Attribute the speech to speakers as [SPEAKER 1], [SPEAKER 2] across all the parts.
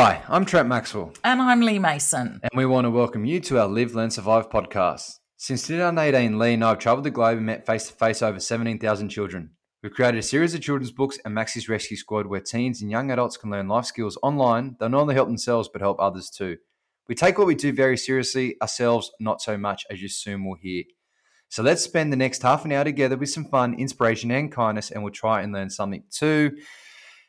[SPEAKER 1] Hi, I'm Trent Maxwell,
[SPEAKER 2] And I'm Lee Mason.
[SPEAKER 1] and we want to welcome you to our Live, Learn, Survive podcast. Since 2018, Lee and I have traveled the globe and met face to face over 17,000 children. We've created a series of children's books and Maxie's Rescue Squad where teens and young adults can learn life skills online. They'll not only help themselves but help others too. We take what we do very seriously, ourselves not so much, as you soon will hear. So let's spend the next half an hour together with some fun, inspiration, and kindness, and we'll try and learn something too.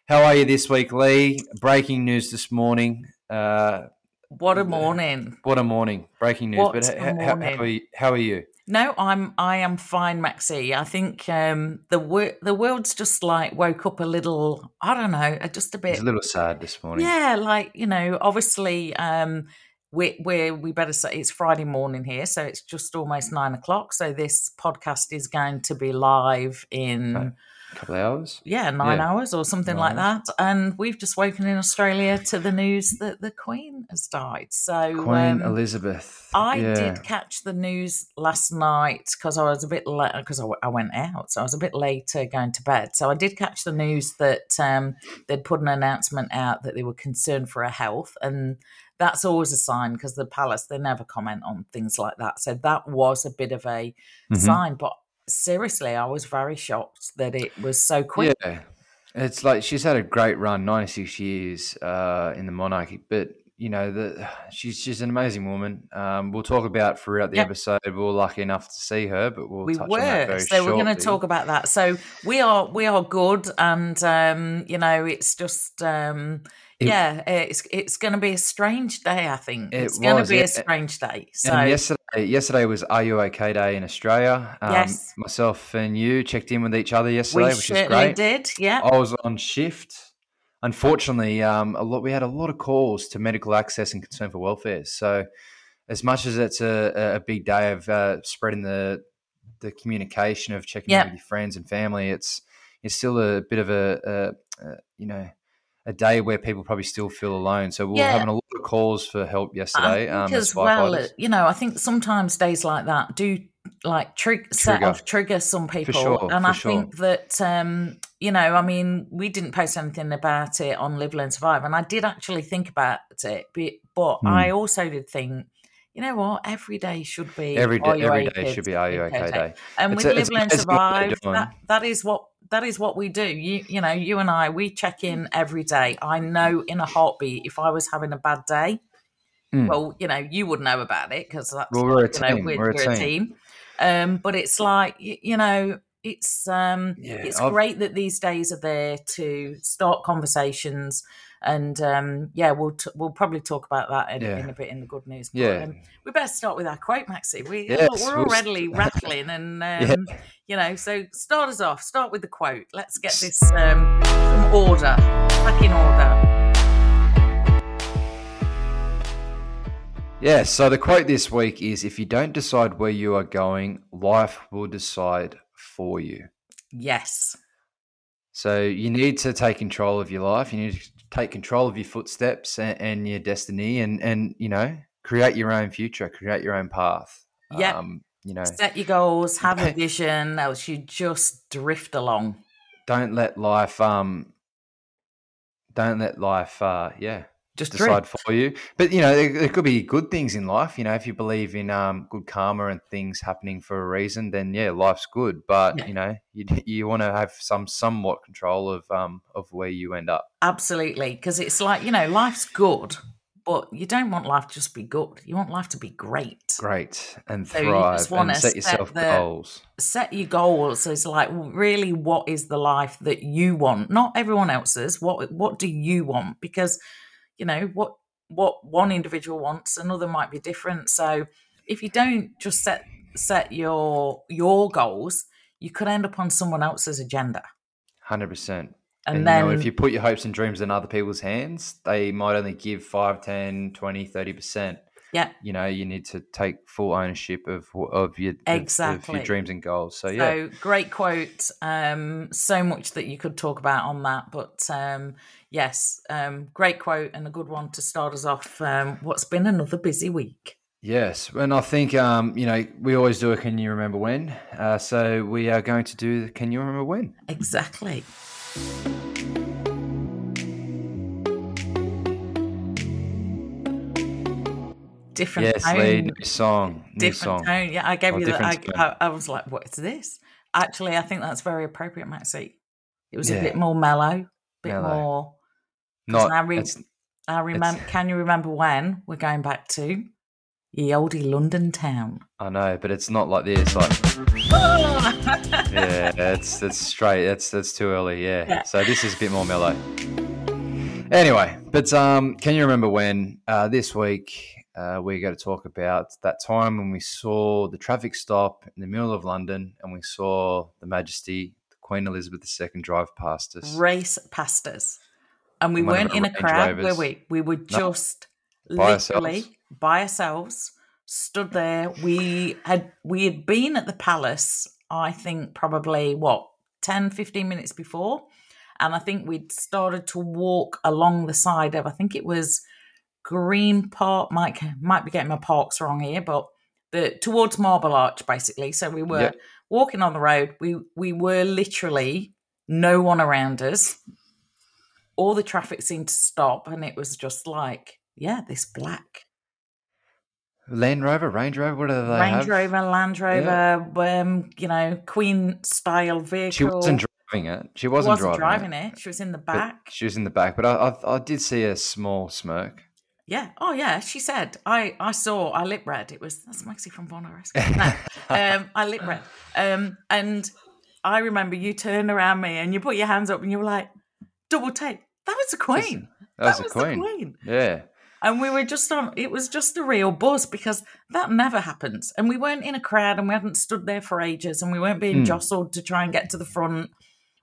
[SPEAKER 1] How are you this week, Lee? Breaking news this morning. Uh,
[SPEAKER 2] What a morning.
[SPEAKER 1] what a morning! Breaking news.
[SPEAKER 2] What
[SPEAKER 1] but
[SPEAKER 2] a
[SPEAKER 1] h- h- how, are you, how are you?
[SPEAKER 2] No, I'm I am fine, Maxie. I think um, the wor- the world's just like woke up a little. I don't know, just a bit.
[SPEAKER 1] It's a little sad this morning.
[SPEAKER 2] Yeah, like you know, obviously, um, we we we better say it's Friday morning here, so it's just almost nine o'clock. So this podcast is going to be live in
[SPEAKER 1] Okay. A couple of hours.
[SPEAKER 2] yeah nine
[SPEAKER 1] Yeah.
[SPEAKER 2] hours or something
[SPEAKER 1] Nine
[SPEAKER 2] like that. And we've just woken in Australia to the news that the Queen has died. So
[SPEAKER 1] Queen
[SPEAKER 2] um,
[SPEAKER 1] Elizabeth.
[SPEAKER 2] I
[SPEAKER 1] yeah.
[SPEAKER 2] did catch the news last night because I was a bit late because I, w- I went out, so I was a bit later going to bed. So I did catch the news that um, they'd put an announcement out that they were concerned for her health, and that's always a sign because the palace they never comment on things like that. So that was a bit of a
[SPEAKER 1] Mhm.
[SPEAKER 2] sign, but seriously, I was very shocked that it was so quick.
[SPEAKER 1] Yeah, it's like she's had a great run, ninety six years uh, in the monarchy, but you know the she's she's an amazing woman. Um, we'll talk about throughout the
[SPEAKER 2] Yep.
[SPEAKER 1] episode. We are lucky enough to see her, but we'll
[SPEAKER 2] we
[SPEAKER 1] touch on that
[SPEAKER 2] were so we're going to talk about that so we are we are good and um you know it's just um
[SPEAKER 1] It-
[SPEAKER 2] yeah it's it's going to be a strange day i think
[SPEAKER 1] It
[SPEAKER 2] it's going to be
[SPEAKER 1] yeah.
[SPEAKER 2] a strange day so
[SPEAKER 1] and yesterday, yesterday was Are You OK Day in Australia. Um,
[SPEAKER 2] Yes.
[SPEAKER 1] Myself and you checked in with each other
[SPEAKER 2] we
[SPEAKER 1] yesterday, which is great.
[SPEAKER 2] did yeah
[SPEAKER 1] I was on shift. Unfortunately, um, a lot we had a lot of calls to medical access and concern for welfare. So, as much as it's a, a big day of uh, spreading the the communication of checking
[SPEAKER 2] Yeah.
[SPEAKER 1] in with your friends and family, it's it's still a bit of a, a, a you know a day where people probably still feel alone. So we were
[SPEAKER 2] Yeah.
[SPEAKER 1] having a lot of calls for help yesterday.
[SPEAKER 2] I
[SPEAKER 1] um,
[SPEAKER 2] think
[SPEAKER 1] as
[SPEAKER 2] well, you know, I think sometimes days like that do like trig- set
[SPEAKER 1] Trigger.
[SPEAKER 2] off trigger some people,
[SPEAKER 1] sure,
[SPEAKER 2] and I
[SPEAKER 1] sure.
[SPEAKER 2] think that um, you know, I mean, we didn't post anything about it on Live Learn Survive, and I did actually think about it, but, but
[SPEAKER 1] Hmm.
[SPEAKER 2] I also did think. You know what? Every day should be
[SPEAKER 1] every day.
[SPEAKER 2] Are
[SPEAKER 1] day,
[SPEAKER 2] You
[SPEAKER 1] every
[SPEAKER 2] Okay
[SPEAKER 1] day should be Are You Okay Day.
[SPEAKER 2] and
[SPEAKER 1] It's
[SPEAKER 2] with
[SPEAKER 1] a-
[SPEAKER 2] Live
[SPEAKER 1] it's
[SPEAKER 2] Learn
[SPEAKER 1] amazing what they're
[SPEAKER 2] Survive, that, that is what that is what we do. You you know, you and I, we check in every day. I know in a heartbeat if I was having a bad day.
[SPEAKER 1] Mm.
[SPEAKER 2] Well, you know, you would know about it because that's
[SPEAKER 1] Well, we're a
[SPEAKER 2] you know,
[SPEAKER 1] team.
[SPEAKER 2] we're,
[SPEAKER 1] We're a
[SPEAKER 2] we're a
[SPEAKER 1] team.
[SPEAKER 2] team. Um, but it's like you, you know, it's um,
[SPEAKER 1] Yeah,
[SPEAKER 2] it's
[SPEAKER 1] I've-
[SPEAKER 2] great that these days are there to start conversations. And um, yeah, we'll t- we'll probably talk about that in,
[SPEAKER 1] Yeah.
[SPEAKER 2] in a bit in the good news. But,
[SPEAKER 1] Yeah.
[SPEAKER 2] um, we better start with our quote, Maxie. We
[SPEAKER 1] Yes,
[SPEAKER 2] we're
[SPEAKER 1] we'll
[SPEAKER 2] already
[SPEAKER 1] st-
[SPEAKER 2] rattling, and um,
[SPEAKER 1] Yeah.
[SPEAKER 2] you know, so start us off. Start with the quote. Let's get this um, some order, back in order.
[SPEAKER 1] Yeah, so the quote this week is if you don't decide where you are going, life will decide for you.
[SPEAKER 2] Yes,
[SPEAKER 1] So you need to take control of your life. You need to take control of your footsteps and, and your destiny and, and, you know, create your own future, create your own path.
[SPEAKER 2] Yeah.
[SPEAKER 1] Um, you know,
[SPEAKER 2] set your goals, have a vision, else you just drift along.
[SPEAKER 1] don't let life, um, don't let life, uh, yeah,
[SPEAKER 2] Just
[SPEAKER 1] decide for you. But you know, there, there could be good things in life. You know, if you believe in um, good karma and things happening for a reason, then yeah, life's good. But
[SPEAKER 2] Yeah.
[SPEAKER 1] you know, you you want to have some somewhat control of um of where you end up.
[SPEAKER 2] Absolutely, because it's like you know, life's good, but you don't want life to just be good. You want life to be great.
[SPEAKER 1] Great and
[SPEAKER 2] So you
[SPEAKER 1] thrive
[SPEAKER 2] just
[SPEAKER 1] and
[SPEAKER 2] wanna
[SPEAKER 1] set
[SPEAKER 2] set
[SPEAKER 1] yourself
[SPEAKER 2] the-
[SPEAKER 1] goals.
[SPEAKER 2] set your goals so it's like really what is the life that you want not everyone else's what what do you want because you know what what one individual wants another might be different so if you don't just set set your your goals you could end up on someone else's agenda
[SPEAKER 1] Hundred percent.
[SPEAKER 2] and,
[SPEAKER 1] And,
[SPEAKER 2] then
[SPEAKER 1] you know, if you put your hopes and dreams in other people's hands, they might only give 5, 10, 20, 30%.
[SPEAKER 2] Yeah
[SPEAKER 1] You know, you need to take full ownership of of your of- of
[SPEAKER 2] Exactly.
[SPEAKER 1] your dreams and goals. So yeah,
[SPEAKER 2] So great quote. Um, so much that you could talk about on that, but um, yes, um, great quote and a good one to start us off. Um, what's been another busy week?
[SPEAKER 1] Yes, and I think um, you know we always do a "Can you remember when?" Uh, so we are going to do the "Can you remember when?"
[SPEAKER 2] Exactly. Different
[SPEAKER 1] Yes,
[SPEAKER 2] tone.
[SPEAKER 1] Song, new
[SPEAKER 2] different
[SPEAKER 1] song.
[SPEAKER 2] tone. Yeah, I gave
[SPEAKER 1] Or
[SPEAKER 2] you that. I. I, I was like, what is this? Actually, I think that's very appropriate, Maxie. It was a bit more mellow, bit
[SPEAKER 1] Mellow.
[SPEAKER 2] more.
[SPEAKER 1] Not
[SPEAKER 2] I re- I remember. Can you remember when we're going back to ye olde London town?
[SPEAKER 1] I know, but it's not like this. Like yeah, that's that's straight. That's that's too early. Yeah.
[SPEAKER 2] Yeah.
[SPEAKER 1] So this is a bit more mellow. Anyway, but um, can you remember when uh, this week uh, we're going to talk about that time when we saw the traffic stop in the middle of London and we saw the Majesty, the Queen Elizabeth II, drive past us.
[SPEAKER 2] Race past us, and we
[SPEAKER 1] And one of
[SPEAKER 2] weren't in a crowd, were we? We were just
[SPEAKER 1] By
[SPEAKER 2] literally
[SPEAKER 1] ourselves.
[SPEAKER 2] by ourselves, stood there. We had we had been at the palace. I think probably what 10, 15 minutes before. And I think we'd started to walk along the side of, I think it was Green Park, might, might be getting my parks wrong here, but the towards Marble Arch, basically. So we were walking on the road. We we were literally no one around us. All the traffic seemed to stop, and it was just like, yeah, this black
[SPEAKER 1] Land Rover, Range Rover, what do they
[SPEAKER 2] Range
[SPEAKER 1] have?
[SPEAKER 2] Rover, Land Rover, um, you know, Queen style vehicle.
[SPEAKER 1] She wasn't driving it. She
[SPEAKER 2] She
[SPEAKER 1] wasn't,
[SPEAKER 2] wasn't
[SPEAKER 1] driving,
[SPEAKER 2] driving it. She was in the
[SPEAKER 1] but
[SPEAKER 2] back.
[SPEAKER 1] She was in the back, but I, I, I did see a small smirk.
[SPEAKER 2] Yeah. Oh, yeah. She said, I, I saw, I lip read. It was, that's Maxie from Rescue. No, um, I lip read. Um, and I remember you turned around me and you put your hands up and you were like, double take. That was the Queen.
[SPEAKER 1] That was,
[SPEAKER 2] that
[SPEAKER 1] a
[SPEAKER 2] was
[SPEAKER 1] queen.
[SPEAKER 2] the Queen.
[SPEAKER 1] Yeah.
[SPEAKER 2] And we were just on, it was just a real buzz because that never happens. And we weren't in a crowd and we hadn't stood there for ages and we weren't being
[SPEAKER 1] Hmm.
[SPEAKER 2] jostled to try and get to the front.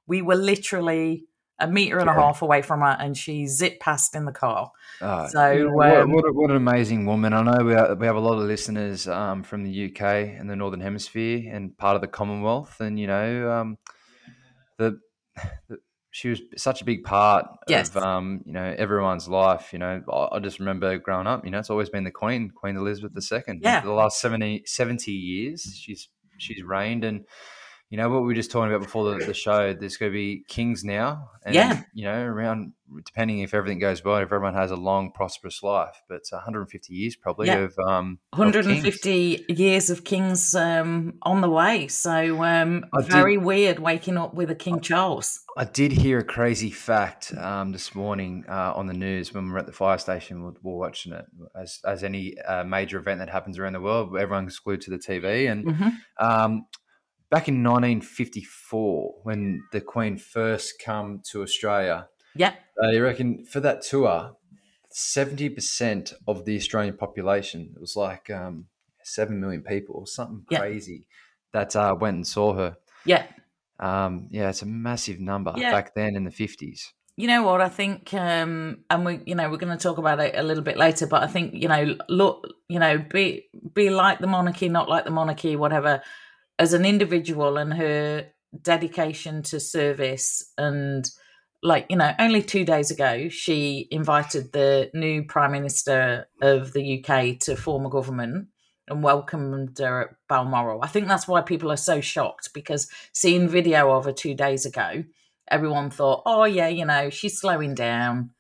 [SPEAKER 2] We were literally a meter and a half away from her and she zipped past in the car.
[SPEAKER 1] Oh,
[SPEAKER 2] So,
[SPEAKER 1] you know, what,
[SPEAKER 2] um,
[SPEAKER 1] what, what an amazing woman. I know we, are, we have a lot of listeners um, from the UK and the Northern Hemisphere and part of the Commonwealth. And, you know, um, the, the she was such a big part
[SPEAKER 2] Yes.
[SPEAKER 1] of, um, you know, everyone's life. You know, I, I just remember growing up, you know, it's always been the Queen, Queen Elizabeth II.
[SPEAKER 2] Yeah.
[SPEAKER 1] For the last 70, 70 years, she's she's reigned. And, you know, what we were just talking about before the, the show, there's going to be kings now. And,
[SPEAKER 2] Yeah.
[SPEAKER 1] You know, around, depending if everything goes well, if everyone has a long, prosperous life, but it's 150 years probably
[SPEAKER 2] Yeah.
[SPEAKER 1] of, um, of kings.
[SPEAKER 2] 150 years of kings um, on the way. So um,
[SPEAKER 1] I did-
[SPEAKER 2] very weird waking up with a King Charles.
[SPEAKER 1] I did hear a crazy fact um, this morning uh, on the news when we were at the fire station. We we're watching it as as any uh, major event that happens around the world. Everyone's glued to the TV. And
[SPEAKER 2] Mhm.
[SPEAKER 1] um, back in 1954, when the Queen first come to Australia,
[SPEAKER 2] Yeah.
[SPEAKER 1] uh, you reckon for that tour, seventy percent of the Australian population, it was like um, seven million people or something
[SPEAKER 2] Yeah.
[SPEAKER 1] crazy, that uh, went and saw her.
[SPEAKER 2] Yeah.
[SPEAKER 1] Um, yeah, it's a massive number
[SPEAKER 2] Yeah.
[SPEAKER 1] back then in the fifties.
[SPEAKER 2] You know what? I think, um, and we, you know, we're going to talk about it a little bit later. But I think, you know, look, you know, be be like the monarchy, not like the monarchy, whatever. As an individual and her dedication to service, and like you know, only two days ago, she invited the new prime minister of the UK to form a government and welcomed her at Balmoral. I think that's why people are so shocked because seeing video of her two days ago everyone thought, oh yeah, you know, she's slowing down,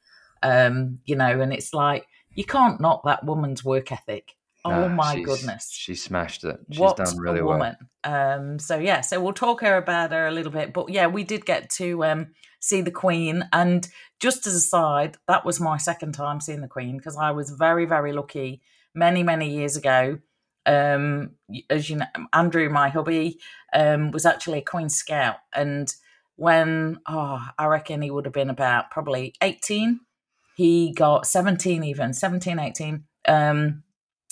[SPEAKER 2] um, you know, and it's like you can't knock that woman's work ethic. Oh
[SPEAKER 1] Nah,
[SPEAKER 2] my goodness,
[SPEAKER 1] she smashed it. She's
[SPEAKER 2] what
[SPEAKER 1] done really
[SPEAKER 2] a
[SPEAKER 1] well.
[SPEAKER 2] Um, so yeah, so we'll talk her about her a little bit, but yeah, we did get to um, see the Queen, and just as a side, that was my second time seeing the Queen because I was very very lucky many many years ago. Um, as you know, Andrew, my hubby, um, was actually a Queen Scout, and when oh, I reckon he would have been about probably 18. He got 17 even, 17, 18.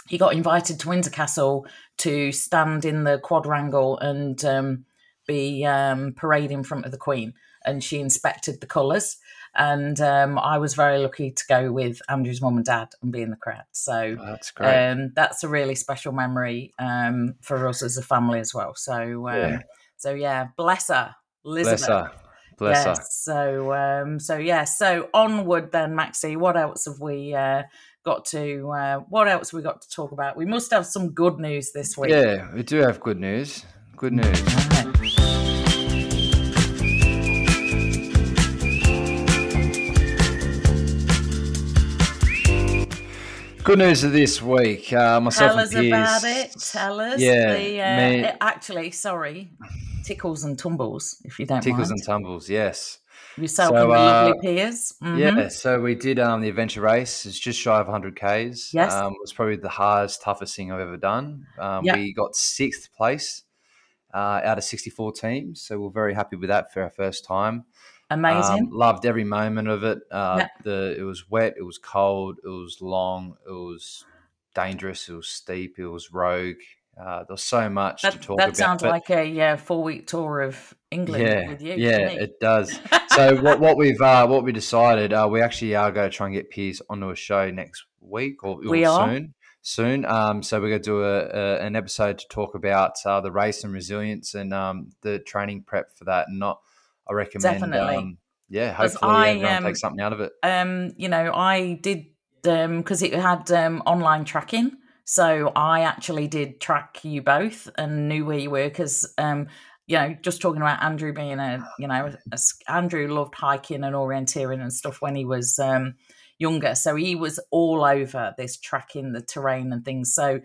[SPEAKER 2] He got invited to Windsor Castle to stand in the quadrangle and um, be um, parade in front of the Queen. And she inspected the colours. And um, I was very lucky to go with Andrew's mum and dad and be in the crowd. So
[SPEAKER 1] Oh, that's great.
[SPEAKER 2] um, that's a really special memory um, for us as a family as well. So, um,
[SPEAKER 1] Yeah.
[SPEAKER 2] so yeah, bless her, Elizabeth.
[SPEAKER 1] Bless her. Bless
[SPEAKER 2] yes.
[SPEAKER 1] her.
[SPEAKER 2] So, um, so yeah. So onward then, Maxie. What else have we uh, got to? Uh, what else we got to talk about? We must have some good news this week.
[SPEAKER 1] Yeah, we do have good news. Good news. Good news of this week. Uh, myself
[SPEAKER 2] Tell us
[SPEAKER 1] and Piers,
[SPEAKER 2] about it. Tell us.
[SPEAKER 1] Yeah,
[SPEAKER 2] the, uh,
[SPEAKER 1] me-
[SPEAKER 2] actually, sorry, tickles and tumbles, if you don't
[SPEAKER 1] Tickles
[SPEAKER 2] mind.
[SPEAKER 1] and tumbles. Yes.
[SPEAKER 2] Yourself
[SPEAKER 1] So,
[SPEAKER 2] and the
[SPEAKER 1] uh,
[SPEAKER 2] lovely Piers. Mhm.
[SPEAKER 1] Yeah, so we did um, the adventure race. It's just shy of 100 Ks.
[SPEAKER 2] Yes.
[SPEAKER 1] Um, it was probably the hardest, toughest thing I've ever done. Um,
[SPEAKER 2] Yeah.
[SPEAKER 1] We got sixth place uh, out of 64 teams. So we're very happy with that for our first time.
[SPEAKER 2] Amazing.
[SPEAKER 1] Um, loved every moment of it. Uh,
[SPEAKER 2] Yeah.
[SPEAKER 1] the It was wet, it was cold, it was long, it was dangerous, it was steep, it was rogue. Uh, there so much to talk
[SPEAKER 2] that
[SPEAKER 1] about.
[SPEAKER 2] That sounds
[SPEAKER 1] but-
[SPEAKER 2] like a uh, four week tour of England
[SPEAKER 1] yeah,
[SPEAKER 2] with you.
[SPEAKER 1] yeah, it does. So what, what we've uh, what we decided, uh, we actually are going to try and get Piers onto a show next week or,
[SPEAKER 2] We
[SPEAKER 1] soon. Soon, um, so we're going to do a, a, an episode to talk about uh, the race and resilience and um, the training prep for that. And not, I recommend,
[SPEAKER 2] Definitely.
[SPEAKER 1] um, yeah, hopefully
[SPEAKER 2] I,
[SPEAKER 1] everyone
[SPEAKER 2] um,
[SPEAKER 1] takes something out of it.
[SPEAKER 2] um, you know, I did because it had um, online tracking. So I actually did track you both and knew where you were because, um, you know, just talking about Andrew being a, you know, a Andrew loved hiking and orienteering and stuff when he was um, younger. So he was all over this tracking the terrain and things. So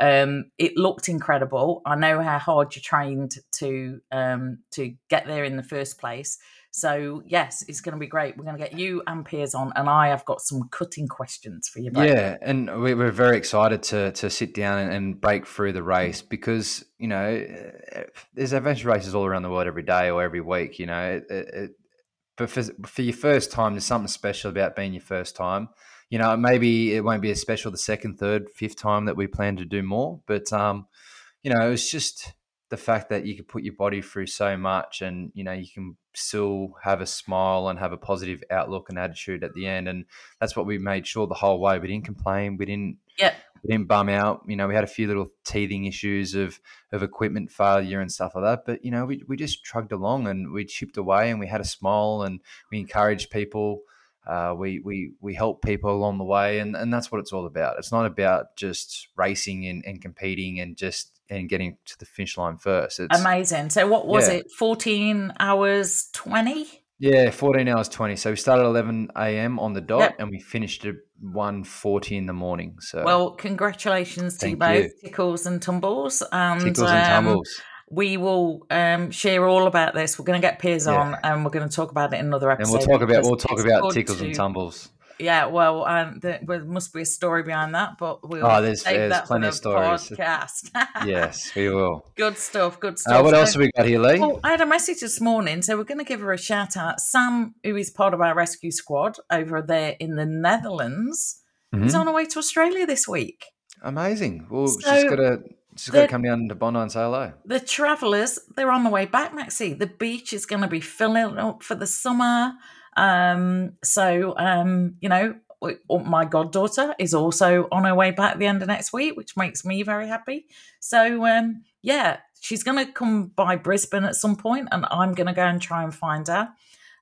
[SPEAKER 2] um, it looked incredible. I know how hard you trained to um, to get there in the first place. So yes, it's going to be great. We're going to get you and Piers on, and I have got some cutting questions for you. Both.
[SPEAKER 1] Yeah, and we, we're very excited to to sit down and, break through the race because you know eh, there's adventure races all around the world every day or every week. You know, it, it, but for for your first time, there's something special about being your first time. You know, maybe it won't be as special the second, third, fifth time that we plan to do more, but um, you know, it's just the fact that you could put your body through so much, and you know, you can still have a smile and have a positive outlook and attitude at the end, and that's what we made sure the whole way. We didn't complain. We didn't.
[SPEAKER 2] Yeah.
[SPEAKER 1] We didn't bum out. You know, we had a few little teething issues of of equipment failure and stuff like that. But you know, we we just trugged along and we chipped away and we had a smile and we encouraged people. Uh, we we we help people along the way, and and that's what it's all about. It's not about just racing and, and competing and just and getting to the finish line first. It's
[SPEAKER 2] Amazing. So what was
[SPEAKER 1] Yeah.
[SPEAKER 2] it? Fourteen hours twenty.
[SPEAKER 1] Yeah, 14 hours 20. So we started at 11 a.m. on the dot
[SPEAKER 2] Yep.
[SPEAKER 1] and we finished at 1.40 in the morning. So
[SPEAKER 2] Well, congratulations to you both,
[SPEAKER 1] you.
[SPEAKER 2] Tickles and Tumbles. And,
[SPEAKER 1] tickles and
[SPEAKER 2] um,
[SPEAKER 1] tumbles.
[SPEAKER 2] we will um, share all about this. We're going to get Piers
[SPEAKER 1] Yeah.
[SPEAKER 2] on, and we're going to talk about it in another episode.
[SPEAKER 1] And we'll talk about we'll talk about tickles and tumbles.
[SPEAKER 2] Yeah, well, um, there, there must be a story behind that, but we'll
[SPEAKER 1] Oh, there's-
[SPEAKER 2] save
[SPEAKER 1] there's
[SPEAKER 2] that
[SPEAKER 1] plenty
[SPEAKER 2] for
[SPEAKER 1] of
[SPEAKER 2] the
[SPEAKER 1] stories.
[SPEAKER 2] podcast.
[SPEAKER 1] Yes, we will.
[SPEAKER 2] good stuff. Good stuff.
[SPEAKER 1] Uh, what
[SPEAKER 2] So-
[SPEAKER 1] else have we got here, Lee?
[SPEAKER 2] Oh, I had a message this morning, so we're going to give her a shout out. Sam, who is part of our rescue squad over there in the Netherlands, is
[SPEAKER 1] Mhm.
[SPEAKER 2] on her way to Australia this week.
[SPEAKER 1] Amazing. Well,
[SPEAKER 2] So,
[SPEAKER 1] she's got to she's got to come down to Bondi and say hello.
[SPEAKER 2] The travellers, they're on the way back, Maxie. The beach is going to be filling up for the summer. Um, so, um, you know, oh, my goddaughter is also on her way back at the end of next week, which makes me very happy. So, um, yeah, she's going to come by Brisbane at some point, and I'm going to go and try and find her.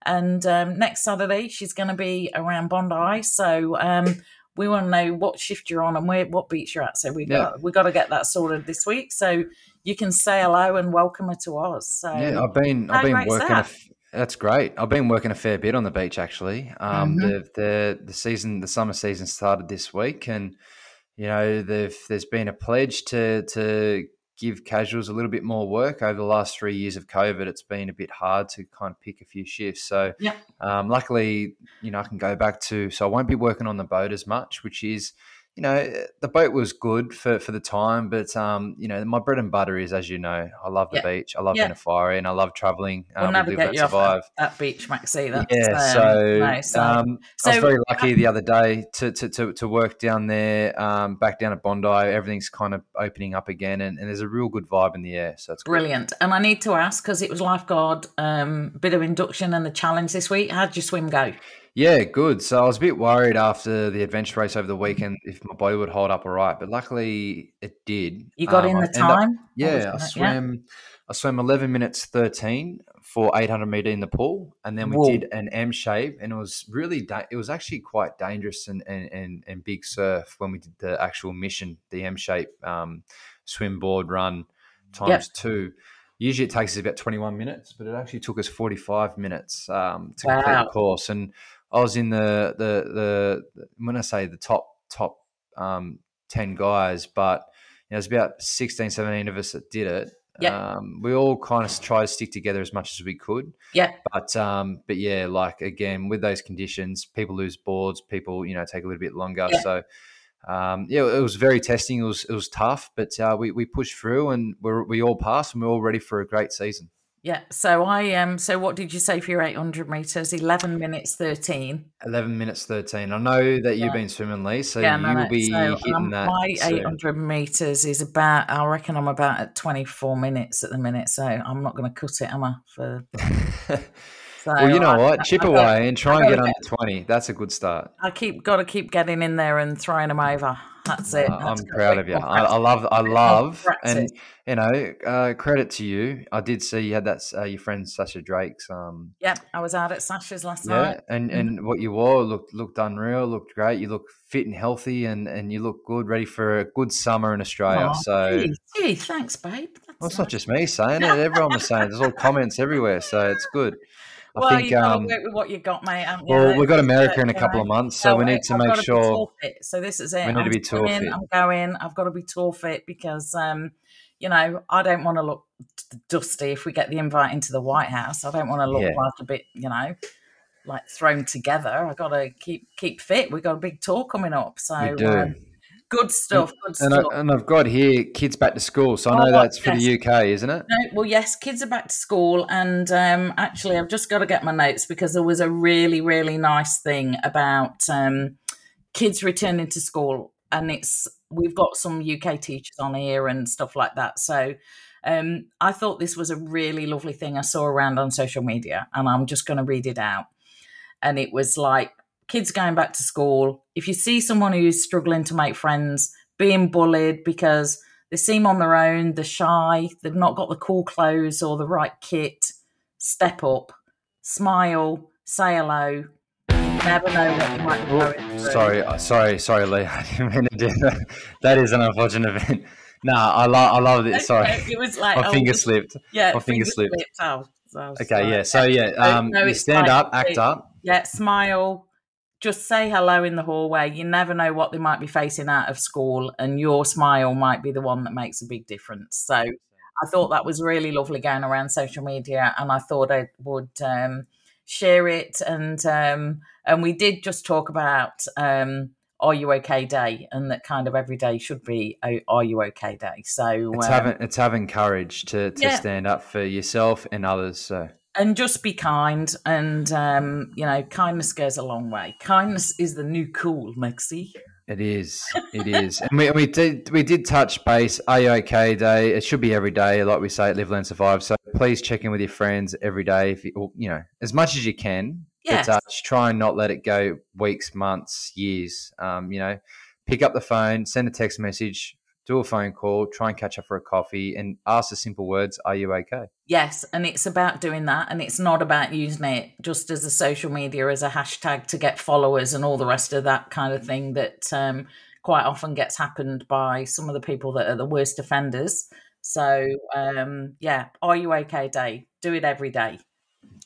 [SPEAKER 2] And um, next Saturday, she's going to be around Bondi. So, um, we want to know what shift you're on and where what beach you're at. So we
[SPEAKER 1] Yeah.
[SPEAKER 2] got we got to get that sorted this week. So you can say hello and welcome her to us. So
[SPEAKER 1] yeah, I've been I've been working. A that's great. I've been working a fair bit on the beach actually. Um,
[SPEAKER 2] Mhm.
[SPEAKER 1] the the the season, the summer season started this week, and you know, there's been a pledge to to give casuals a little bit more work over the last three years of COVID. It's been a bit hard to kind of pick a few shifts. So,
[SPEAKER 2] Yep.
[SPEAKER 1] um, luckily, you know, I can go back to. So I won't be working on the boat as much, which is. You know, the boat was good for, for the time, but um, you know, my bread and butter is, as you know, I love the
[SPEAKER 2] Yeah.
[SPEAKER 1] beach. I love
[SPEAKER 2] Yeah.
[SPEAKER 1] being a fire and I love traveling.
[SPEAKER 2] we'll
[SPEAKER 1] Um,
[SPEAKER 2] never
[SPEAKER 1] we
[SPEAKER 2] you
[SPEAKER 1] survive.
[SPEAKER 2] that, that beach, Maxie. That's,
[SPEAKER 1] Yeah,
[SPEAKER 2] um,
[SPEAKER 1] so,
[SPEAKER 2] so,
[SPEAKER 1] um, I was very lucky the other day to, to, to, to work down there, um, back down at Bondi. Everything's kind of opening up again, and, and there's a real good vibe in the air. So it's
[SPEAKER 2] brilliant. And I need to ask because it was lifeguard um, bit of induction and the challenge this week. How'd your swim go?
[SPEAKER 1] Yeah, good. So I was a bit worried after the adventure race over the weekend if my body would hold up all right, but luckily it did.
[SPEAKER 2] You got
[SPEAKER 1] Um,
[SPEAKER 2] in
[SPEAKER 1] I
[SPEAKER 2] the
[SPEAKER 1] up-
[SPEAKER 2] time?
[SPEAKER 1] Yeah, I
[SPEAKER 2] was- yeah.
[SPEAKER 1] swam. I swam eleven minutes thirteen for eight hundred meter in the pool, and then we
[SPEAKER 2] Whoa.
[SPEAKER 1] did an M shape, and it was really da- it was actually quite dangerous and and, and and big surf when we did the actual mission, the M shape um, swim board run times two. Usually it takes us about twenty one minutes, but it actually took us forty five minutes um, to complete
[SPEAKER 2] Wow.
[SPEAKER 1] the course, and I was in the the the when I say the top top um, 10 guys, but you know, there's about 16, 17 of us that did it.
[SPEAKER 2] Yeah.
[SPEAKER 1] Um, we all kind of try to stick together as much as we could.
[SPEAKER 2] Yeah.
[SPEAKER 1] But um, but yeah, like again, with those conditions, people lose boards, people, you know, take a little bit longer. So um, yeah, it was very testing. It was it was tough, but uh, we we pushed through and we're, we all passed and we're all ready for a great season.
[SPEAKER 2] Yeah. So I um. So what did you say for your 800 meters? 11 minutes 13.
[SPEAKER 1] 11 minutes 13. I know that you've
[SPEAKER 2] Yeah.
[SPEAKER 1] been swimming, Lee, so
[SPEAKER 2] yeah.
[SPEAKER 1] you'll be
[SPEAKER 2] so,
[SPEAKER 1] hitting
[SPEAKER 2] um,
[SPEAKER 1] that.
[SPEAKER 2] My
[SPEAKER 1] soon.
[SPEAKER 2] 800 meters is about. I reckon I'm about at 24 minutes at the minute. So I'm not going to cut it, am I? For so
[SPEAKER 1] well, you know
[SPEAKER 2] I-
[SPEAKER 1] what? Chip
[SPEAKER 2] I gotta-
[SPEAKER 1] away and try and
[SPEAKER 2] gotta
[SPEAKER 1] get under 20. That's a good start.
[SPEAKER 2] I keep got to keep getting in there and throwing them over. That's it.
[SPEAKER 1] Uh,
[SPEAKER 2] That's
[SPEAKER 1] I'm proud of you. I, I love, I love, and you know, uh, credit to you. I did see you had that uh, your friend Sasha Drake's. Um,
[SPEAKER 2] Yeah, I was out at Sasha's last
[SPEAKER 1] yeah,
[SPEAKER 2] night.
[SPEAKER 1] and
[SPEAKER 2] Mhm.
[SPEAKER 1] and what you wore looked looked unreal. Looked great. You look fit and healthy, and and you look good, ready for a good summer in Australia.
[SPEAKER 2] Aw,
[SPEAKER 1] so.
[SPEAKER 2] gee, gee, thanks, babe. That's
[SPEAKER 1] Well, it's not just me saying it; everyone was saying. it. There's all comments everywhere, so it's good. I
[SPEAKER 2] well,
[SPEAKER 1] think.
[SPEAKER 2] you got to
[SPEAKER 1] Um,
[SPEAKER 2] work with what you got, mate. you?
[SPEAKER 1] well, we've got America in a couple of months, so we need to
[SPEAKER 2] I've
[SPEAKER 1] make sure.
[SPEAKER 2] So this is it.
[SPEAKER 1] We need to
[SPEAKER 2] I'm
[SPEAKER 1] be tour fit.
[SPEAKER 2] I'm going. I've got to be tour fit because, um, you know, I don't want to look dusty if we get the invite into the White House. I don't want to look
[SPEAKER 1] Yeah.
[SPEAKER 2] like a bit, you know, like thrown together. I've got to keep keep fit. We've got a big tour coming up, so
[SPEAKER 1] We do.
[SPEAKER 2] um, good stuff. Good
[SPEAKER 1] And,
[SPEAKER 2] stuff.
[SPEAKER 1] I, and I've got here kids back to school, so I
[SPEAKER 2] Oh,
[SPEAKER 1] know that's for the UK, isn't it?
[SPEAKER 2] No, well, yes, kids are back to school, and um, actually, I've just got to get my notes because there was a really, really nice thing about um, kids returning to school, and it's we've got some UK teachers on here and stuff like that. So, um, I thought this was a really lovely thing I saw around on social media, and I'm just going to read it out. And it was like kids going back to school. If you see someone who's struggling to make friends, being bullied because they seem on their own, they're shy, they've not got the cool clothes or the right kit. Step up, smile, say hello. Never know what you might be
[SPEAKER 1] Oh,
[SPEAKER 2] going through.
[SPEAKER 1] sorry, uh, sorry, sorry, Lee. I didn't mean to do that. That is an unfortunate event. Nah, I love, I love it. Sorry,
[SPEAKER 2] It was like
[SPEAKER 1] my
[SPEAKER 2] oh,
[SPEAKER 1] finger slipped.
[SPEAKER 2] Yeah,
[SPEAKER 1] my finger slipped.
[SPEAKER 2] Oh,
[SPEAKER 1] Okay,
[SPEAKER 2] sorry.
[SPEAKER 1] yeah. So yeah, um,
[SPEAKER 2] no,
[SPEAKER 1] you stand
[SPEAKER 2] fine.
[SPEAKER 1] up, act up.
[SPEAKER 2] Yeah, smile. Just say hello in the hallway. You never know what they might be facing out of school, and your smile might be the one that makes a big difference. So, I thought that was really lovely going around social media, and I thought I would um, share it. And um, and we did just talk about um, Are You Okay Day, and that kind of every day should be Are You Okay Day. So,
[SPEAKER 1] It's
[SPEAKER 2] um,
[SPEAKER 1] having, it's having courage to, to
[SPEAKER 2] Yeah.
[SPEAKER 1] stand up for yourself and others. So
[SPEAKER 2] and just be kind and um, you know kindness goes a long way kindness is the new cool maxie
[SPEAKER 1] It is. It is. And we, we did we did touch base. Are you okay day? It should be every day, like we say at Live Learn Survive. So please check in with your friends every day, if you, or, you know as much as you can.
[SPEAKER 2] Yes.
[SPEAKER 1] But uh, try and not let it go weeks, months, years. Um, you know, pick up the phone, send a text message, do a phone call, try and catch up for a coffee, and ask the simple words: Are you okay?
[SPEAKER 2] yes and it's about doing that and it's not about using it just as a social media as a hashtag to get followers and all the rest of that kind of thing that um, quite often gets happened by some of the people that are the worst offenders so um, yeah are you okay day do it every day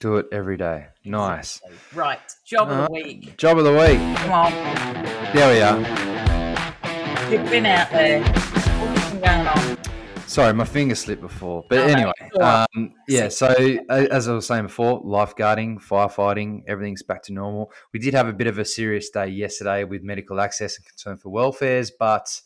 [SPEAKER 1] Do it every day. Nice.
[SPEAKER 2] right job of
[SPEAKER 1] Uh,
[SPEAKER 2] the week
[SPEAKER 1] Job of the week.
[SPEAKER 2] come on
[SPEAKER 1] There we are.
[SPEAKER 2] you've been out there
[SPEAKER 1] Sorry, my finger slipped before. But
[SPEAKER 2] Oh,
[SPEAKER 1] anyway, um, yeah. So as I was saying before, lifeguarding, firefighting, everything's back to normal. We did have a bit of a serious day yesterday with medical access and concern for welfares, but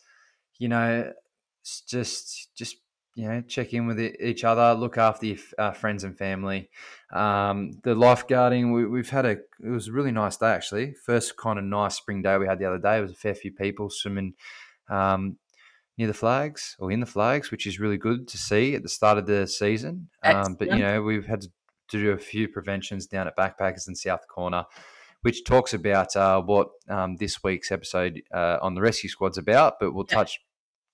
[SPEAKER 1] you know, it's just just you know, check in with each other, look after your uh, friends and family. Um, the lifeguarding, we, we've had a it was a really nice day actually. First kind of nice spring day we had the other day. It was a fair few people swimming. Um, near the flags or in the flags, which is really good to see at the start of the season. Um, but you know, we've had to do a few preventions down at Backpackers in South Corner, which talks about uh, what um, this week's episode uh, on the rescue squad's about. But we'll
[SPEAKER 2] Yeah.
[SPEAKER 1] touch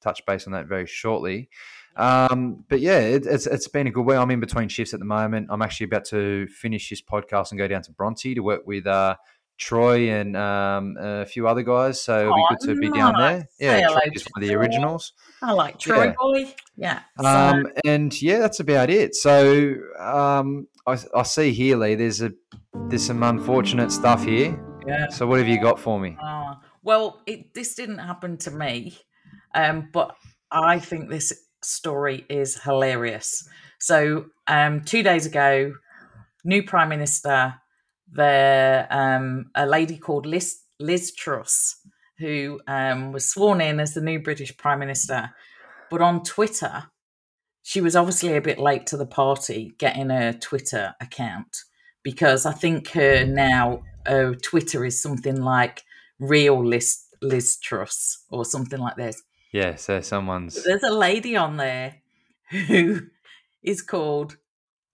[SPEAKER 1] touch base on that very shortly. Um, but yeah, it, it's it's been a good week. I'm in between shifts at the moment. I'm actually about to finish this podcast and go down to Bronte to work with. Uh, Troy and um, a few other guys, so it'll be
[SPEAKER 2] Oh,
[SPEAKER 1] good to be down there. Yeah, Troy is one of the originals.
[SPEAKER 2] I like Troy
[SPEAKER 1] Yeah.
[SPEAKER 2] Boy. Yeah.
[SPEAKER 1] Um, and yeah, that's about it. So um, I, I see here, Lee. There's a there's some unfortunate stuff here.
[SPEAKER 2] yeah.
[SPEAKER 1] So what have you got for me?
[SPEAKER 2] Uh, Well, it this didn't happen to me, um, but I think this story is hilarious. So, um, two days ago, new prime minister, there um, a lady called Liz, Liz Truss, who um, was sworn in as the new British prime minister, but on Twitter, she was obviously a bit late to the party getting a Twitter account because I think her now uh, Twitter is something like real Liz, Liz Truss or something like this.
[SPEAKER 1] Yeah, so someone's.
[SPEAKER 2] There's a lady on there who is called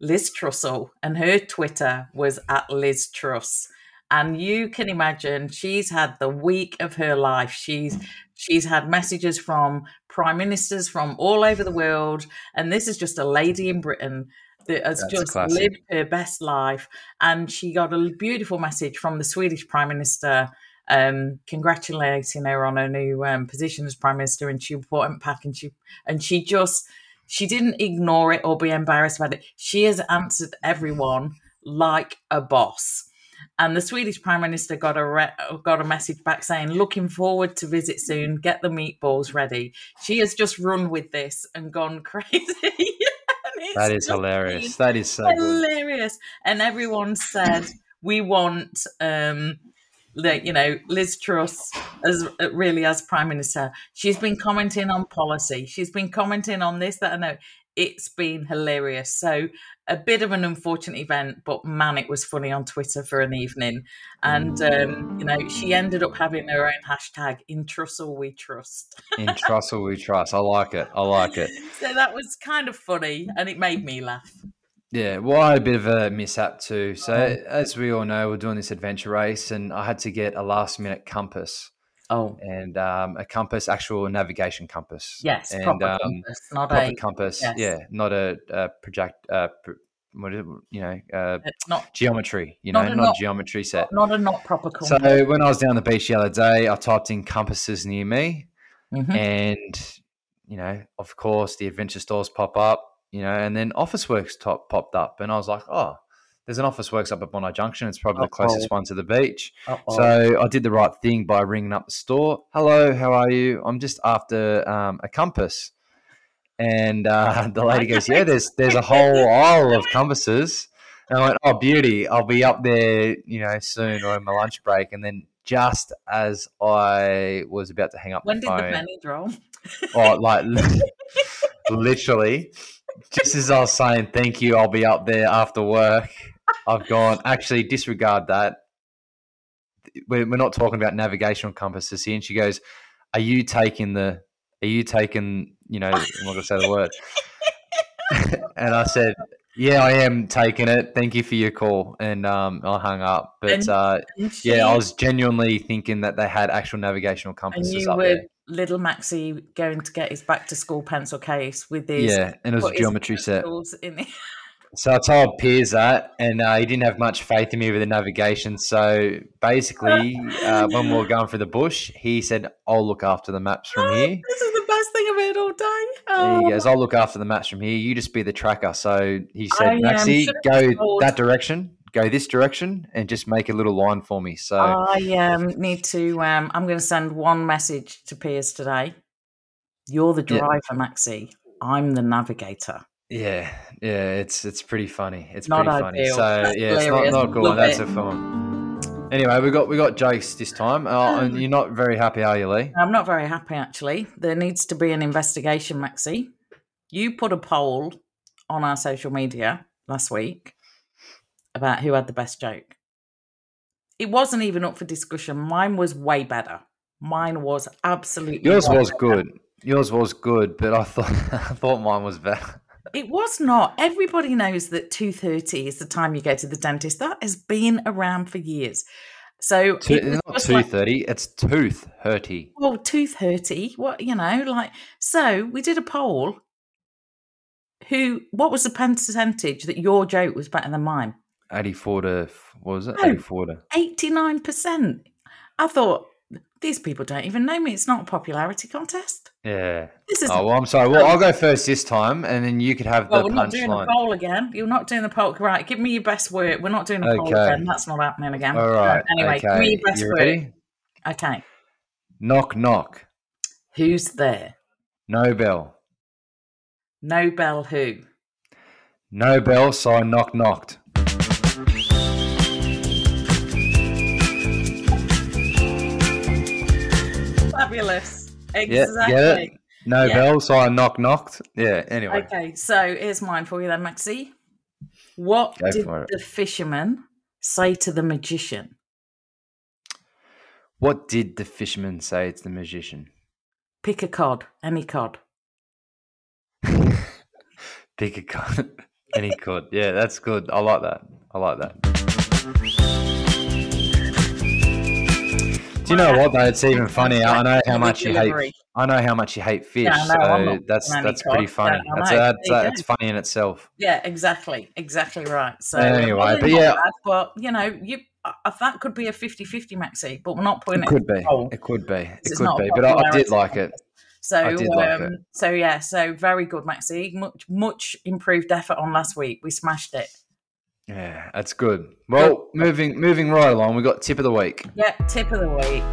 [SPEAKER 2] Liz Trussell, and her Twitter was at Liz Truss. And you can imagine she's had the week of her life. She's she's had messages from prime ministers from all over the world, and this is just a lady in Britain that has
[SPEAKER 1] That's
[SPEAKER 2] just lived her best life. And she got a beautiful message from the Swedish prime minister, um, congratulating her on her new um, position as prime minister. And she went back and she and she just she didn't ignore it or be embarrassed about it. She has answered everyone like a boss. And the Swedish Prime Minister got a re- got a message back saying, "Looking forward to visit soon. Get the meatballs ready." She has just run with this and gone crazy. And
[SPEAKER 1] That is hilarious. That is so good.
[SPEAKER 2] hilarious. And everyone said, "We want, um, the, you know, Liz Truss as really as Prime Minister." She's been commenting on policy. She's been commenting on this, that, and that. It's been hilarious. So a bit of an unfortunate event, but man, it was funny on Twitter for an evening. And um, you know, she ended up having her own hashtag "In Trussell We Trust."
[SPEAKER 1] In Trussell we trust. I like it. I like it.
[SPEAKER 2] So that was kind of funny, and it made me laugh.
[SPEAKER 1] Yeah, well, I had a bit of a mishap too. So,
[SPEAKER 2] Oh.
[SPEAKER 1] as we all know, we're doing this adventure race, and I had to get a last minute compass
[SPEAKER 2] Oh,
[SPEAKER 1] and um, a compass, actual navigation compass.
[SPEAKER 2] yes,
[SPEAKER 1] and
[SPEAKER 2] proper
[SPEAKER 1] um,
[SPEAKER 2] compass, not
[SPEAKER 1] proper
[SPEAKER 2] a
[SPEAKER 1] compass.
[SPEAKER 2] yes.
[SPEAKER 1] Yeah, not a, a project. Uh, pr- what is it? You know, uh,
[SPEAKER 2] It's not
[SPEAKER 1] geometry. You
[SPEAKER 2] Not
[SPEAKER 1] know, not
[SPEAKER 2] not-
[SPEAKER 1] geometry set.
[SPEAKER 2] not a not proper compass.
[SPEAKER 1] So when I was down the beach the other day, I typed in compasses near me,
[SPEAKER 2] Mhm.
[SPEAKER 1] and you know, of course, the adventure stores pop up. You know, and then Officeworks top popped up, and I was like, oh, there's an Officeworks up at Bondi Junction. It's probably the closest one to the beach.
[SPEAKER 2] Uh-oh.
[SPEAKER 1] So I did the right thing by ringing up the store. Hello, how are you? I'm just after um, a compass. And uh, the lady goes, "Yeah, there's there's a whole aisle of compasses." And I went, "Oh, beauty! I'll be up there, you know, soon or in my lunch break." And then just as I was about to hang up
[SPEAKER 2] when
[SPEAKER 1] the
[SPEAKER 2] did
[SPEAKER 1] phone,
[SPEAKER 2] the penny drop?
[SPEAKER 1] oh, like literally, just as I was saying, "Thank you," I'll be up there after work. I've gone. Actually, disregard that. We're, we're not talking about navigational compasses here. And she goes, "Are you taking the? Are you taking? You know, I'm not going to say the word." and I said, "Yeah, I am taking it. Thank you for your call." And um, I hung up. But
[SPEAKER 2] And
[SPEAKER 1] uh,
[SPEAKER 2] And she-
[SPEAKER 1] yeah, I was genuinely thinking that they had actual navigational compasses up
[SPEAKER 2] were
[SPEAKER 1] there.
[SPEAKER 2] Little Maxie going to get his back to school pencil case with his
[SPEAKER 1] Yeah, and it was a
[SPEAKER 2] his
[SPEAKER 1] geometry set.
[SPEAKER 2] it.
[SPEAKER 1] So I told Piers that, and uh, he didn't have much faith in me with the navigation. So basically, uh, when we were going through the bush, he said, "I'll look after the maps from here."
[SPEAKER 2] this is the best thing I've heard all day.
[SPEAKER 1] And he
[SPEAKER 2] Oh,
[SPEAKER 1] goes, "I'll look after the maps from here. You just be the tracker." So he said,
[SPEAKER 2] I,
[SPEAKER 1] "Maxie, go that direction, go this direction, and just make a little line for me." So
[SPEAKER 2] I um, need to. Um, I'm going to send one message to Piers today. You're the
[SPEAKER 1] Yeah.
[SPEAKER 2] driver, Maxie. I'm the navigator.
[SPEAKER 1] yeah, yeah, it's it's pretty funny. It's
[SPEAKER 2] Not
[SPEAKER 1] pretty funny. So
[SPEAKER 2] That's
[SPEAKER 1] yeah, it's not,
[SPEAKER 2] hilarious.
[SPEAKER 1] not good.
[SPEAKER 2] Love
[SPEAKER 1] That's
[SPEAKER 2] it.
[SPEAKER 1] a fun. Anyway, we got we got jokes this time, uh, and you're not very happy, are you, Lee?
[SPEAKER 2] I'm not very happy actually. There needs to be an investigation, Maxie. You put a poll on our social media last week about who had the best joke. It wasn't even up for discussion. Mine was way better. Mine was absolutely
[SPEAKER 1] Yours was
[SPEAKER 2] better.
[SPEAKER 1] good. Yours was good, but I thought I thought mine was better.
[SPEAKER 2] It was not. Everybody knows that 2.30 is the time you go to the dentist. That has been around for years. So
[SPEAKER 1] Two,
[SPEAKER 2] it
[SPEAKER 1] not two
[SPEAKER 2] like,
[SPEAKER 1] thirty. It's tooth hurty.
[SPEAKER 2] well, tooth hurty. What you know, like so. We did a poll. Who? What was the percentage that your joke was better than mine?
[SPEAKER 1] Eighty four to what was it?
[SPEAKER 2] No.
[SPEAKER 1] Eighty four to.
[SPEAKER 2] Eighty nine percent. I thought these people don't even know me. It's not a popularity contest.
[SPEAKER 1] Yeah.
[SPEAKER 2] This is.
[SPEAKER 1] Oh well, I'm sorry. Well, I'll go first this time, and then you could have
[SPEAKER 2] well,
[SPEAKER 1] the
[SPEAKER 2] we're not doing a
[SPEAKER 1] punchline.
[SPEAKER 2] poll again. You're not doing the poll. Right, give me your best work. We're not doing a poll again. That's not happening again.
[SPEAKER 1] All right.
[SPEAKER 2] Anyway,
[SPEAKER 1] okay.
[SPEAKER 2] give me your best
[SPEAKER 1] you
[SPEAKER 2] work. Okay.
[SPEAKER 1] Knock knock.
[SPEAKER 2] Who's there?
[SPEAKER 1] No bell.
[SPEAKER 2] No bell who?
[SPEAKER 1] No bell, so I knock knocked.
[SPEAKER 2] Fabulous.
[SPEAKER 1] Yeah,
[SPEAKER 2] Exactly.
[SPEAKER 1] it? No
[SPEAKER 2] Yeah.
[SPEAKER 1] bell, so I knock knocked. Yeah, anyway.
[SPEAKER 2] Okay, so here's mine for you then, Maxi. What
[SPEAKER 1] Go
[SPEAKER 2] did the fisherman say to the magician?
[SPEAKER 1] What did the fisherman say to the magician?
[SPEAKER 2] Pick a cod, any cod.
[SPEAKER 1] Pick a cod, Any cod. Yeah, that's good. I like that. I like that. Do you know what though? It's even funny. I know how much you hate. I know how much you hate fish.
[SPEAKER 2] Know, I'm
[SPEAKER 1] so that's
[SPEAKER 2] eating
[SPEAKER 1] pretty funny. That's that's, that's funny in itself.
[SPEAKER 2] Yeah, exactly. Exactly right. So
[SPEAKER 1] Anyway, but yeah.
[SPEAKER 2] bad, but you know, you uh, that could be a 50-50 Maxi, but we're not putting
[SPEAKER 1] It
[SPEAKER 2] it.
[SPEAKER 1] could be.
[SPEAKER 2] Oh.
[SPEAKER 1] It could be. It could be. But I, did like it.
[SPEAKER 2] So,
[SPEAKER 1] I did like
[SPEAKER 2] um,
[SPEAKER 1] it.
[SPEAKER 2] so yeah, so very good, Maxi. Much, much improved effort on last week. We smashed it.
[SPEAKER 1] Yeah, that's good. Well, moving moving right along, we've got tip of the week.
[SPEAKER 2] Yeah, tip of the week.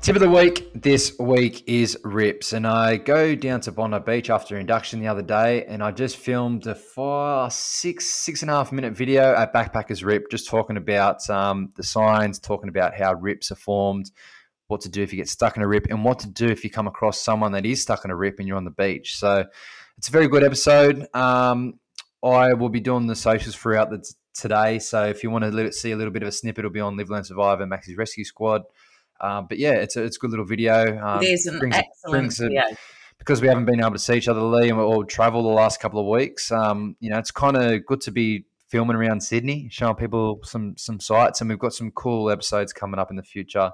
[SPEAKER 1] Tip of the week this week is rips, and I go down to Bondi Beach after induction the other day, and I just filmed a four, six, six and a half minute video at Backpackers Rip, just talking about um, the signs, talking about how rips are formed, what to do if you get stuck in a rip, and what to do if you come across someone that is stuck in a rip and you're on the beach. So it's a very good episode. Um, I will be doing the socials throughout the today, so if you want to see a little bit of a snippet, it'll be on Live Learn Survive and Max's Rescue Squad. Um, but yeah, it's a it's a good little video. Um,
[SPEAKER 2] it is an
[SPEAKER 1] brings-
[SPEAKER 2] excellent
[SPEAKER 1] brings it-
[SPEAKER 2] video.
[SPEAKER 1] because we haven't been able to see each other, Lee, and we're all travel the last couple of weeks. Um, you know, it's kind of good to be filming around Sydney, showing people some some sights, and we've got some cool episodes coming up in the future.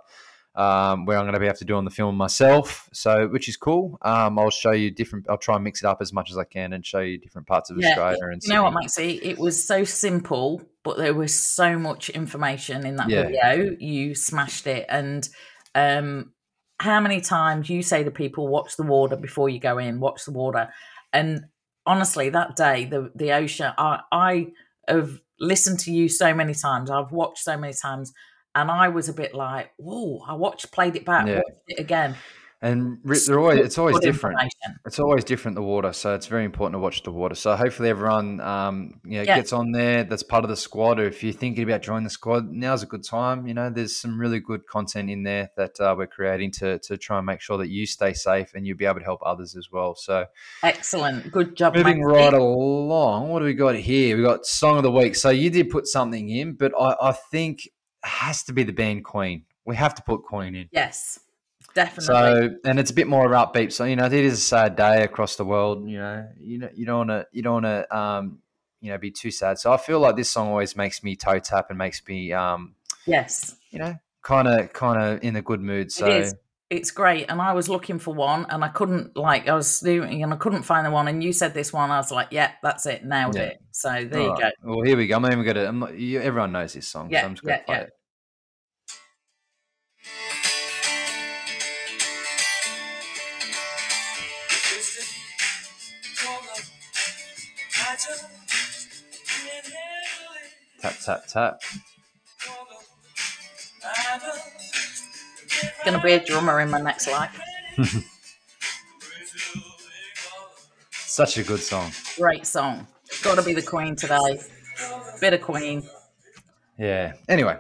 [SPEAKER 1] Um, where I'm going to be able to do on the film myself, so which is cool. Um, I'll show you different. I'll try and mix it up as much as I can and show you different parts of
[SPEAKER 2] Yeah,
[SPEAKER 1] Australia. And
[SPEAKER 2] You know what,
[SPEAKER 1] Sydney.
[SPEAKER 2] Maxi? It was so simple, but there was so much information in that
[SPEAKER 1] Yeah.
[SPEAKER 2] video. You smashed it. And um, how many times you say to people, watch the water before you go in, watch the water. And honestly, that day, the, the ocean, I, I have listened to you so many times. I've watched so many times. And I was a bit like, whoa, I watched, played it back,
[SPEAKER 1] Yeah.
[SPEAKER 2] watched it again.
[SPEAKER 1] And they're always it's always different. It's always different the water, so it's very important to watch the water. So hopefully everyone, um, you know,
[SPEAKER 2] Yeah.
[SPEAKER 1] gets on there. That's part of the squad. Or if you're thinking about joining the squad, now's a good time. You know, there's some really good content in there that uh, we're creating to to try and make sure that you stay safe and you'll be able to help others as well. So
[SPEAKER 2] Excellent. Good job,
[SPEAKER 1] moving right along, what do we got here? We got song of the week. So you did put something in, but I, I think has to be the band Queen. We have to put Queen in.
[SPEAKER 2] Yes, definitely.
[SPEAKER 1] So, and it's a bit more upbeat. So, you know, it is a sad day across the world. You know, you know, you don't want to, you don't want to, um, you know, be too sad. So, I feel like this song always makes me toe tap and makes me, um,
[SPEAKER 2] yes,
[SPEAKER 1] you know, kind of, kind of in a good mood. So,
[SPEAKER 2] it is. It's great. And I was looking for one and I couldn't, like, I was doing and I couldn't find the one. And you said this one. I was like, yeah, that's it. Nailed
[SPEAKER 1] Yeah.
[SPEAKER 2] it. So there you
[SPEAKER 1] all
[SPEAKER 2] go.
[SPEAKER 1] Well, here we go. I'm not even gonna. I'm not, you, everyone knows this song,
[SPEAKER 2] Yeah,
[SPEAKER 1] so I'm just gonna
[SPEAKER 2] yeah,
[SPEAKER 1] play
[SPEAKER 2] yeah.
[SPEAKER 1] it. Tap, tap, tap.
[SPEAKER 2] Going to be a drummer in my next life.
[SPEAKER 1] Such a good song.
[SPEAKER 2] Great song. Got to be the Queen today. Bit of Queen.
[SPEAKER 1] Yeah. Anyway,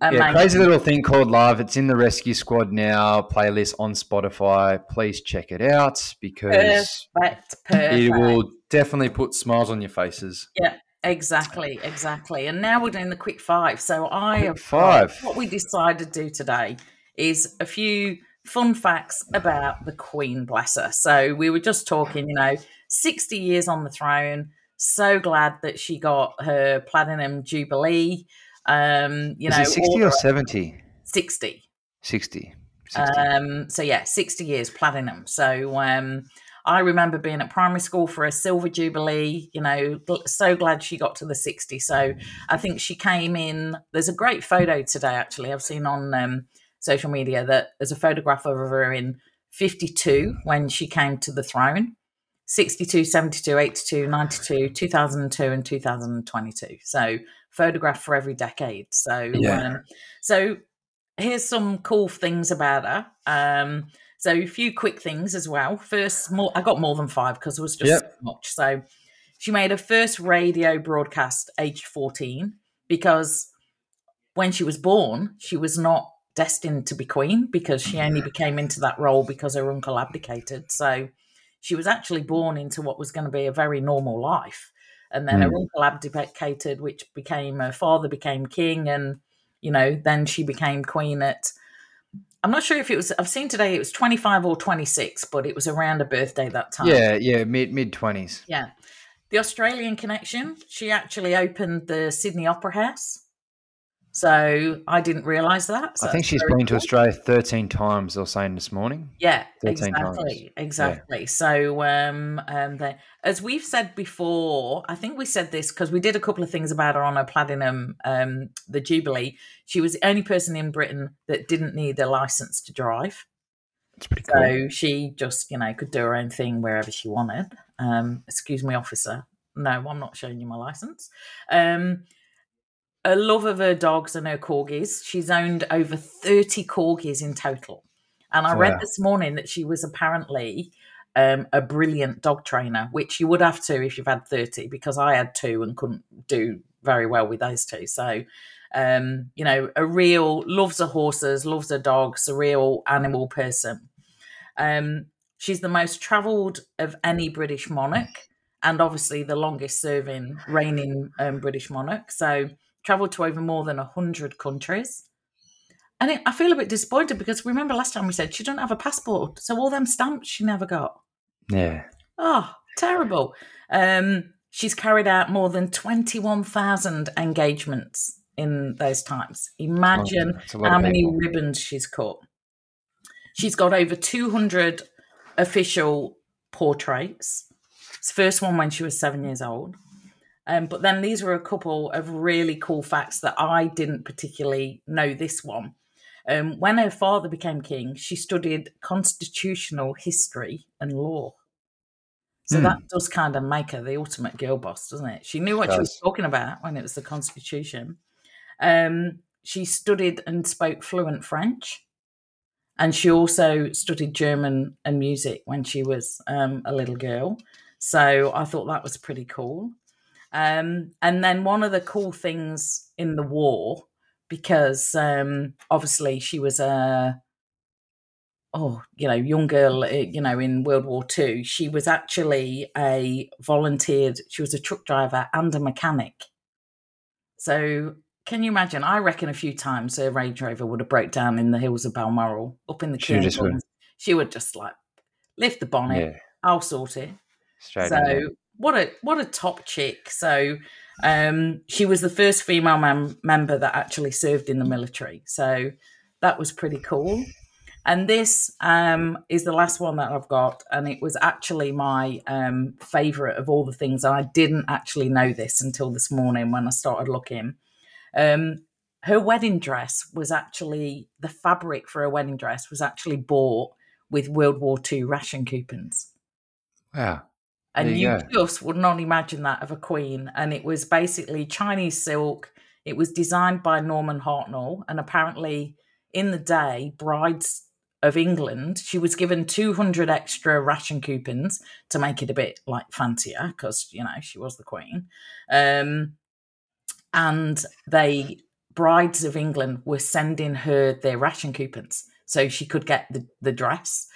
[SPEAKER 1] yeah, crazy little thing called love. It's in the Rescue Squad now playlist on Spotify. Please check it out because
[SPEAKER 2] Perfect. Perfect.
[SPEAKER 1] it will definitely put smiles on your faces.
[SPEAKER 2] Yeah, exactly, exactly. And now we're doing the quick five. So I
[SPEAKER 1] Quick
[SPEAKER 2] have
[SPEAKER 1] five.
[SPEAKER 2] What we decided to do today is a few fun facts about the Queen, bless her. So we were just talking, you know, 60 years on the throne. So glad that she got her platinum jubilee. Um, you
[SPEAKER 1] Is
[SPEAKER 2] know,
[SPEAKER 1] it 60 or 70?
[SPEAKER 2] 60.
[SPEAKER 1] 60. 60.
[SPEAKER 2] Um, so yeah, 60 years platinum. So um, I remember being at primary school for a silver jubilee. You know, so glad she got to the 60. So I think she came in. There's a great photo today, actually. I've seen on um, social media that there's a photograph of her in 52 when she came to the throne. 62, 72, 82, 92, 2002, and 2022. So photograph for every decade. So,
[SPEAKER 1] Yeah.
[SPEAKER 2] um, so here's some cool things about her. Um, so a few quick things as well. First, more I got more than five because it was just
[SPEAKER 1] Yep.
[SPEAKER 2] so much. So she made her first radio broadcast aged 14 because when she was born, she was not destined to be queen because she only became into that role because her uncle abdicated. So she was actually born into what was going to be a very normal life. And then her
[SPEAKER 1] Mm.
[SPEAKER 2] uncle abdicated, which became her father became king, and you know, then she became queen at I'm not sure if it was I've seen today it was 25 or 26, but it was around a birthday that time.
[SPEAKER 1] Yeah, yeah, mid mid twenties.
[SPEAKER 2] Yeah. The Australian connection, she actually opened the Sydney Opera House. So I didn't realise that. so
[SPEAKER 1] I think she's been to. Australia thirteen times. They were saying this morning.
[SPEAKER 2] Yeah,
[SPEAKER 1] 13 times.
[SPEAKER 2] exactly, exactly. So, um, um, the, as we've said before, I think we said this because we did a couple of things about her on her platinum, um, the Jubilee. She was the only person in Britain that didn't need a license to drive.
[SPEAKER 1] Pretty cool.
[SPEAKER 2] So she just, you know, could do her own thing wherever she wanted. Um, excuse me, officer. No, I'm not showing you my license. Um, a love of her dogs and her corgis. She's owned over 30 corgis in total. And I read this morning that she was apparently um, a brilliant dog trainer, which you would have to if you've had 30, because I had two and couldn't do very well with those two. So, um, you know, a real loves her horses, loves her dogs, a real animal person. Um, she's the most travelled of any British monarch, and obviously the longest serving reigning um, British monarch. So, travelled to over more than 100 countries. And it, I feel a bit disappointed because remember last time we said she doesn't have a passport. So, all them stamps she never got.
[SPEAKER 1] Yeah,
[SPEAKER 2] Oh, terrible. Um, she's carried out more than 21,000 engagements in those times. Imagine
[SPEAKER 1] lot
[SPEAKER 2] how many
[SPEAKER 1] people.
[SPEAKER 2] ribbons she's cut. She's got over 200 official portraits. It's the first one when she was seven years old. Um, but then these were a couple of really cool facts that I didn't particularly know this one. Um, when her father became king, she studied constitutional history and law. So
[SPEAKER 1] Hmm.
[SPEAKER 2] that does kind of make her the ultimate girl boss, doesn't it? She knew what she was talking about when it was the Constitution. Um, she studied and spoke fluent French. And she also studied German and music when she was um, a little girl. So I thought that was pretty cool. Um, and then one of the cool things in the war, because um, obviously she was a oh you know young girl uh, you know in World War Two, she was actually a volunteered. She was a truck driver and a mechanic. So can you imagine? I reckon a few times her Range Rover would have broke down in the hills of Balmoral, up in the
[SPEAKER 1] She just would.
[SPEAKER 2] She would just like lift the bonnet.
[SPEAKER 1] yeah,
[SPEAKER 2] I'll sort it
[SPEAKER 1] straight
[SPEAKER 2] so. What a what a top chick. So um she was the first female mem- member that actually served in the military. So that was pretty cool. And this um is the last one that i've got. And it was actually my um favorite of all the things. And i didn't actually know this until this morning when i started looking. Um her wedding dress was actually the fabric for her wedding dress was actually bought with world war ii ration coupons.
[SPEAKER 1] Wow.
[SPEAKER 2] And
[SPEAKER 1] There
[SPEAKER 2] you,
[SPEAKER 1] you
[SPEAKER 2] just would not imagine that of a queen. And it was basically Chinese silk. It was designed by Norman Hartnell, and apparently, in the day, brides of England, she was given 200 extra ration coupons to make it a bit like fancier because you know she was the queen. Um, and they brides of England were sending her their ration coupons so she could get the, the dress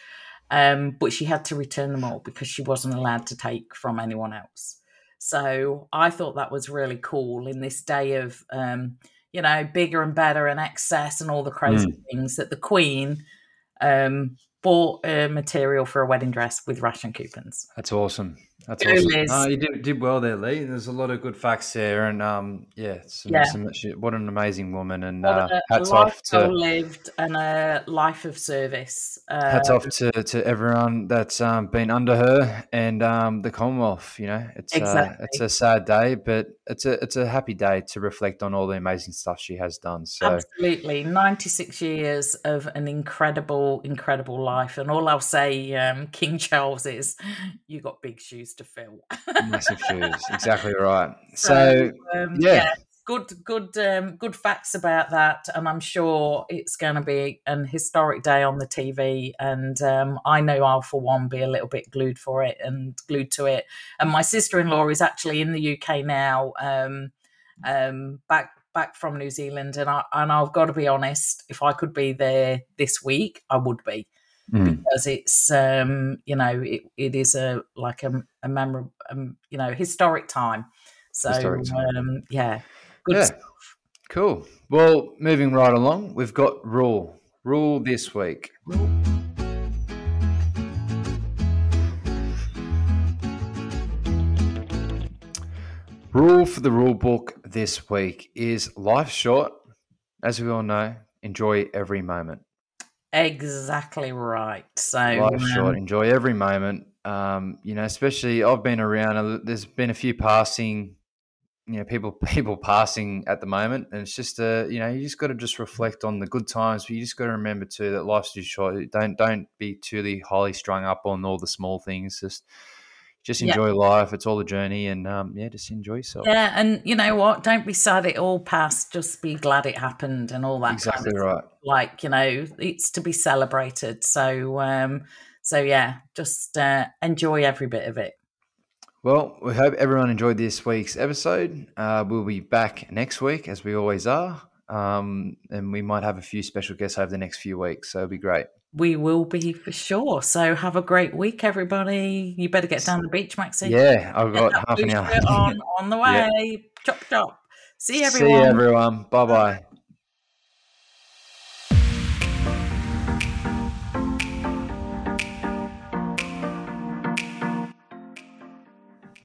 [SPEAKER 2] um, but she had to return them all because she wasn't allowed to take from anyone else. So I thought that was really cool in this day of, um, you know, bigger and better and excess and all the crazy things that the Queen um, bought uh, material for a wedding dress with ration coupons.
[SPEAKER 1] That's awesome. That's
[SPEAKER 2] Go,
[SPEAKER 1] awesome.
[SPEAKER 2] Liz.
[SPEAKER 1] No, you did, did well there, Lee. There's a lot of good facts there, and um, yeah, some,
[SPEAKER 2] Yeah.
[SPEAKER 1] some, she, what an amazing woman, and
[SPEAKER 2] What
[SPEAKER 1] uh,
[SPEAKER 2] a, a
[SPEAKER 1] hats
[SPEAKER 2] life
[SPEAKER 1] off to
[SPEAKER 2] well lived and a life of service. Uh,
[SPEAKER 1] hats off to, to everyone that's um, been under her and um, the Commonwealth. You know, it's uh,
[SPEAKER 2] Exactly.
[SPEAKER 1] it's a sad day, but it's a it's a happy day to reflect on all the amazing stuff she has done. So
[SPEAKER 2] Absolutely. 96 years of an incredible, incredible life. And all I'll say, um, King Charles, is you got big shoes to fill.
[SPEAKER 1] massive shoes, exactly right. So
[SPEAKER 2] um,
[SPEAKER 1] yeah.
[SPEAKER 2] good good, good, um, good facts about that, and I'm sure it's going to be an historic day on the TV. And um, I know I'll, for one, be a little bit glued for it and glued to it. And my sister-in-law is actually in the UK now, um, um, back back from New Zealand, and I and I've got to be honest, if I could be there this week, I would be. Mm. Because it's um, you know it, it is a like a, a memorable um, you know historic time so um, yeah, good yeah. stuff.
[SPEAKER 1] Cool. Well, moving right along, we've got rule rule this week. Rule. Rule for the rule book this week is life short. As we all know, enjoy every moment.
[SPEAKER 2] Exactly right. So
[SPEAKER 1] life um, short, enjoy every moment. Um, you know, especially I've been around. There's been a few passing you know people people passing at the moment and it's just uh you know you just got to just reflect on the good times but you just got to remember too that life's too short don't don't be too highly strung up on all the small things just just enjoy yeah. life it's all a journey and um yeah just enjoy yourself
[SPEAKER 2] yeah and you know what don't be sad it all passed just be glad it happened and all that
[SPEAKER 1] exactly kind of, right
[SPEAKER 2] like you know it's to be celebrated so um so yeah just uh enjoy every bit of it
[SPEAKER 1] well, we hope everyone enjoyed this week's episode. Uh, we'll be back next week, as we always are. Um, and we might have a few special guests over the next few weeks. So it'll be great.
[SPEAKER 2] We will be for sure. So have a great week, everybody. You better get down the beach, Maxie.
[SPEAKER 1] Yeah, I've got half an hour
[SPEAKER 2] on, on the way. Yeah. Chop, chop. See everyone.
[SPEAKER 1] See everyone. Bye bye.